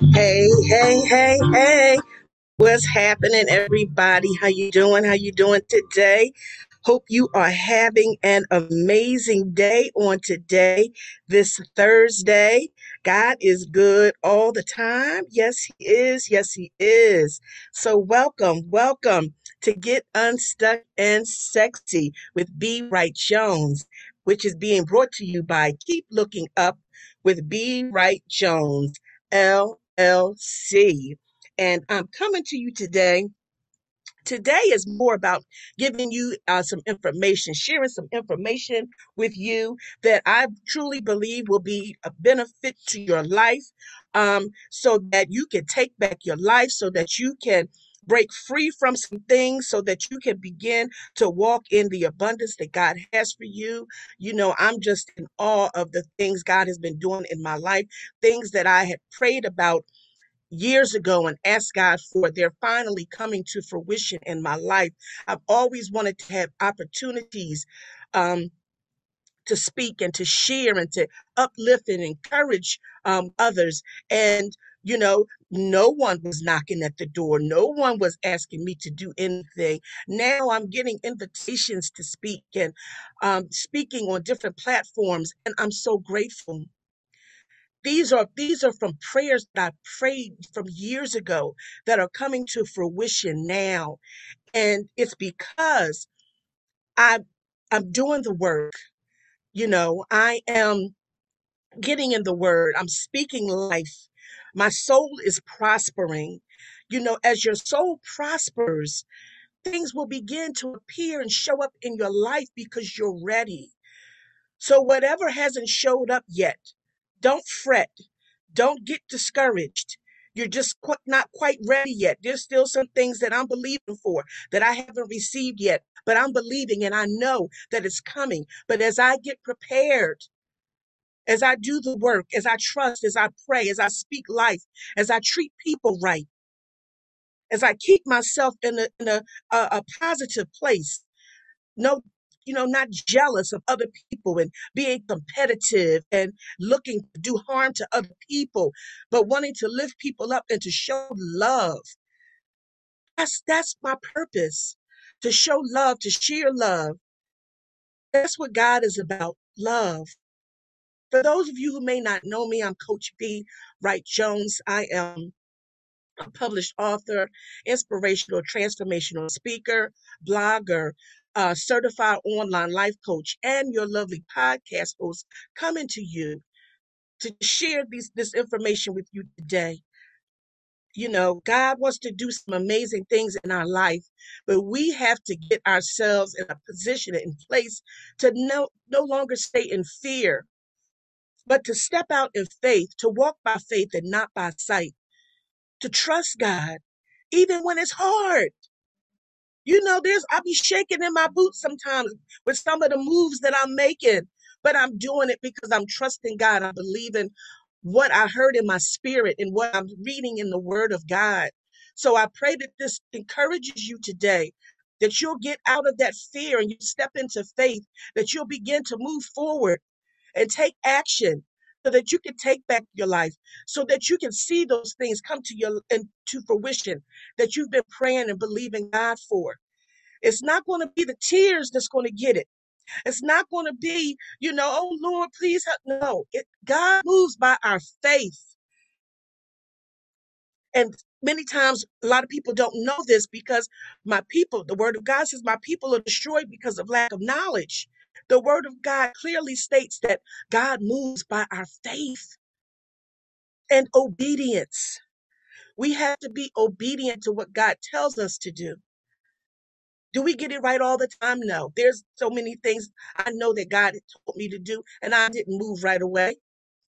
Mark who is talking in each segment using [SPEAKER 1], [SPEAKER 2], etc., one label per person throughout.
[SPEAKER 1] Hey, hey, hey, hey. What's happening, everybody? How you doing? How you doing today? Hope you are having an amazing day on today, this Thursday. God is good all the time. Yes, He is. Yes, He is. So, welcome, welcome to Get Unstuck and Sexy with B. Wright Jones, which is being brought to you by Keep Looking Up with B. Wright Jones, LLC. And I'm coming to you today Today is more about giving you uh, some information, sharing some information with you that I truly believe will be a benefit to your life um, so that you can take back your life, so that you can break free from some things, so that you can begin to walk in the abundance that God has for you. You know, I'm just in awe of the things God has been doing in my life, things that I had prayed about years ago and asked God for, they're finally coming to fruition in my life. I've always wanted to have opportunities um, to speak and to share and to uplift and encourage um, others. And, you know, no one was knocking at the door. No one was asking me to do anything. Now I'm getting invitations to speak and um, speaking on different platforms. And I'm so grateful these are these are from prayers that I prayed from years ago that are coming to fruition now. And it's because I I'm doing the work. You know, I am getting in the word. I'm speaking life. My soul is prospering. You know, as your soul prospers, things will begin to appear and show up in your life because you're ready. So whatever hasn't showed up yet, don't fret Don't get discouraged. You're just not quite ready yet. There's still some things that I'm believing for that I haven't received yet, but I'm believing and I know that it's coming. But as I get prepared, as I do the work, as I trust, as I pray, as I speak life, as I treat people right, as I keep myself in a, in a, a, a positive place, no you know not jealous of other people and being competitive and looking to do harm to other people but wanting to lift people up and to show love. That's that's my purpose to show love to share love. That's what god is about love. For those of you who may not know me i'm coach b. Wright jones. I am a published author, inspirational, transformational speaker, blogger, uh, certified online life coach, and your lovely podcast host coming to you to share these, this information with you today. You know, God wants to do some amazing things in our life, but we have to get ourselves in a position in place to no, no longer stay in fear, but to step out in faith, to walk by faith and not by sight, to trust God, even when it's hard You know, there's I be shaking in my boots sometimes with some of the moves that I'm making, but I'm doing it because I'm trusting God. I'm believing what I heard in my spirit and what I'm reading in the Word of God. So I pray that this encourages you today, that you'll get out of that fear and you step into faith, that you'll begin to move forward and take action so that you can take back your life, so that you can see those things come to your into fruition that you've been praying and believing God for. It's not going to be the tears that's going to get it. It's not going to be, you know, oh Lord, please help. No, it, God moves by our faith. And many times, a lot of people don't know this because my people, the word of God says, my people are destroyed because of lack of knowledge. The word of God clearly states that God moves by our faith and obedience. We have to be obedient to what God tells us to do. Do we get it right all the time? No. There's so many things I know that God had told me to do, and I didn't move right away.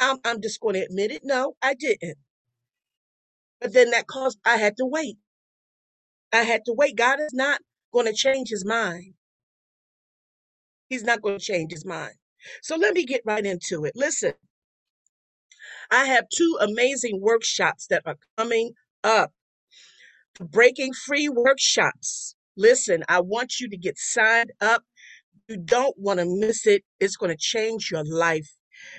[SPEAKER 1] I'm, I'm just going to admit it. No, I didn't. But then that caused, I had to wait. I had to wait. God is not going to change his mind. He's not going to change his mind. So let me get right into it. Listen, I have two amazing workshops that are coming up. Breaking free workshops. Listen, I want you to get signed up. You don't want to miss it. It's going to change your life.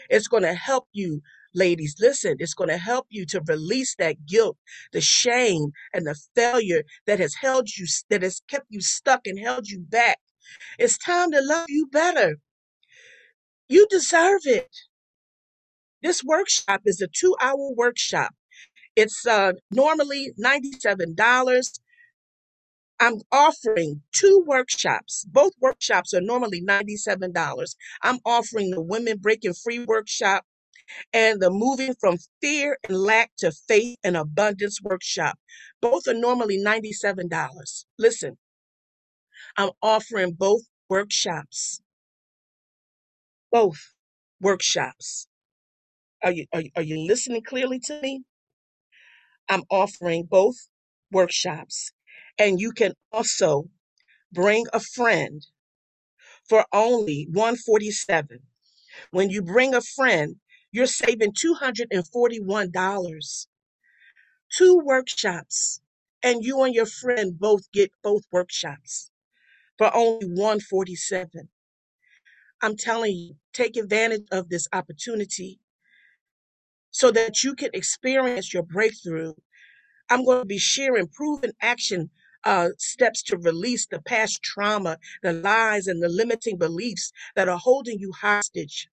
[SPEAKER 1] It's going to help you Ladies, listen, it's going to help you to release that guilt, the shame, and the failure that has held you, that has kept you stuck and held you back. It's time to love you better. You deserve it. This workshop is a two hour workshop. It's uh, normally $97. I'm offering two workshops. Both workshops are normally $97. I'm offering the Women Breaking Free workshop and the Moving from Fear and Lack to Faith and Abundance workshop. Both are normally $97. Listen, I'm offering both workshops. Both workshops. Are you, are, you- are you listening clearly to me? I'm offering both workshops. And you can also bring a friend for only 147 When you bring a friend, you're saving $241. Two workshops. And you and your friend both get both workshops for only 147 I'm telling you, take advantage of this opportunity so that you can experience your breakthrough. I'm going to be sharing proven action uh, steps to release the past trauma, the lies, and the limiting beliefs that are holding you hostage.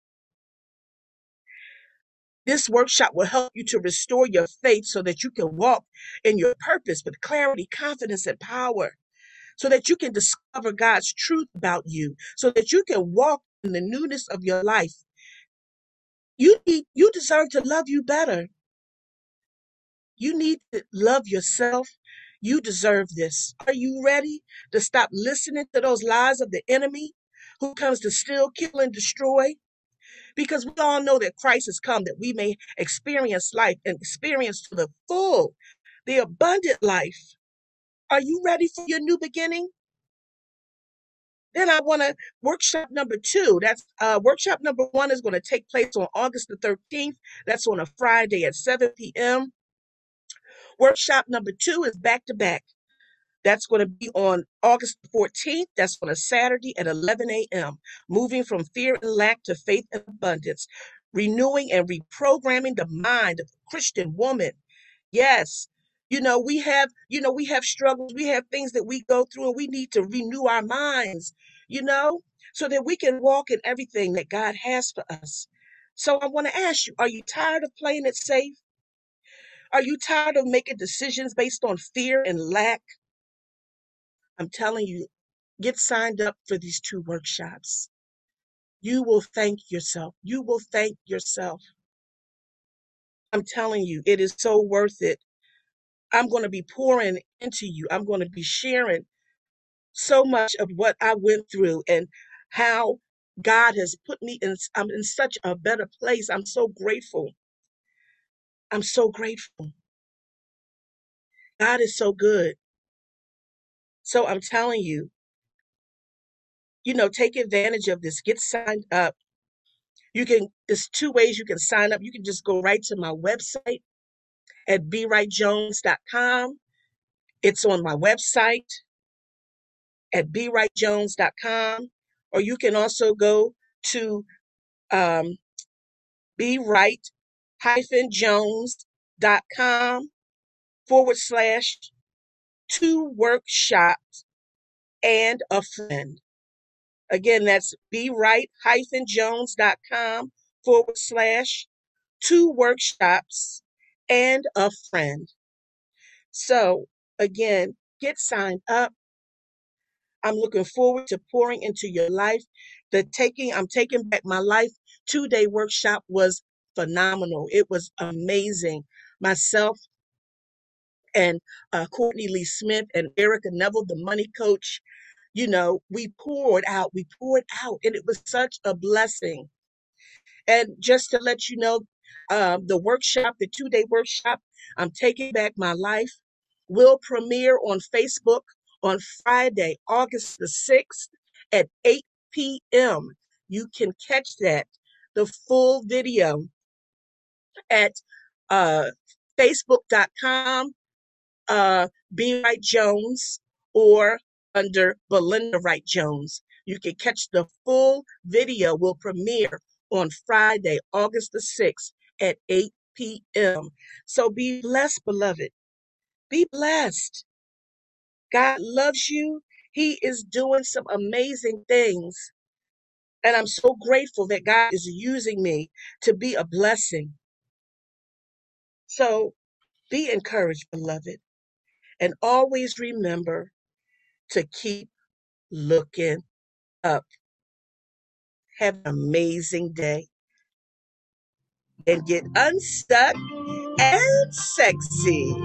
[SPEAKER 1] This workshop will help you to restore your faith so that you can walk in your purpose with clarity, confidence, and power, so that you can discover God's truth about you, so that you can walk in the newness of your life. You need, you deserve to love you better. You need to love yourself. You deserve this. Are you ready to stop listening to those lies of the enemy who comes to steal, kill, and destroy? Because we all know that Christ has come that we may experience life and experience to the full, the abundant life. Are you ready for your new beginning? Then I want to workshop number two. That's uh, workshop number one is going to take place on August the 13th. That's on a Friday at 7 p.m. Workshop number two is back to back. That's going to be on August 14th. That's on a Saturday at 11 a.m. Moving from fear and lack to faith and abundance, renewing and reprogramming the mind of the Christian woman. Yes. You know, we have, you know, we have struggles, we have things that we go through, and we need to renew our minds, you know, so that we can walk in everything that God has for us. So I want to ask you, are you tired of playing it safe? Are you tired of making decisions based on fear and lack? I'm telling you, get signed up for these two workshops. You will thank yourself. You will thank yourself. I'm telling you, it is so worth it. I'm going to be pouring into you. I'm going to be sharing so much of what I went through and how God has put me in I'm in such a better place. I'm so grateful. I'm so grateful. God is so good. So I'm telling you, you know, take advantage of this. Get signed up. You can there's two ways you can sign up. You can just go right to my website at bwrightjones.com. It's on my website at bwrightjones.com. Or you can also go to um, bwright-jones.com forward slash two workshops and a friend. Again, that's bwright-jones.com forward slash two workshops and a friend. So again, get signed up I'm looking forward to pouring into your life. The taking, I'm taking back my life two day workshop was phenomenal. It was amazing. Myself and uh, Courtney Lee Smith and Erica Neville, the money coach, you know, we poured out, we poured out, and it was such a blessing. And just to let you know, um, the workshop, the two day workshop, I'm taking back my life, will premiere on Facebook on Friday, August the 6th at 8 p.m. You can catch that, the full video at uh, facebook.com, uh, B. Wright Jones, or under Belinda Wright Jones. You can catch the full video will premiere on Friday, August the 6th at 8 p.m. So be blessed, beloved. Be blessed. God loves you. He is doing some amazing things. And I'm so grateful that God is using me to be a blessing. So be encouraged, beloved. And always remember to keep looking up. Have an amazing day and get unstuck and sexy.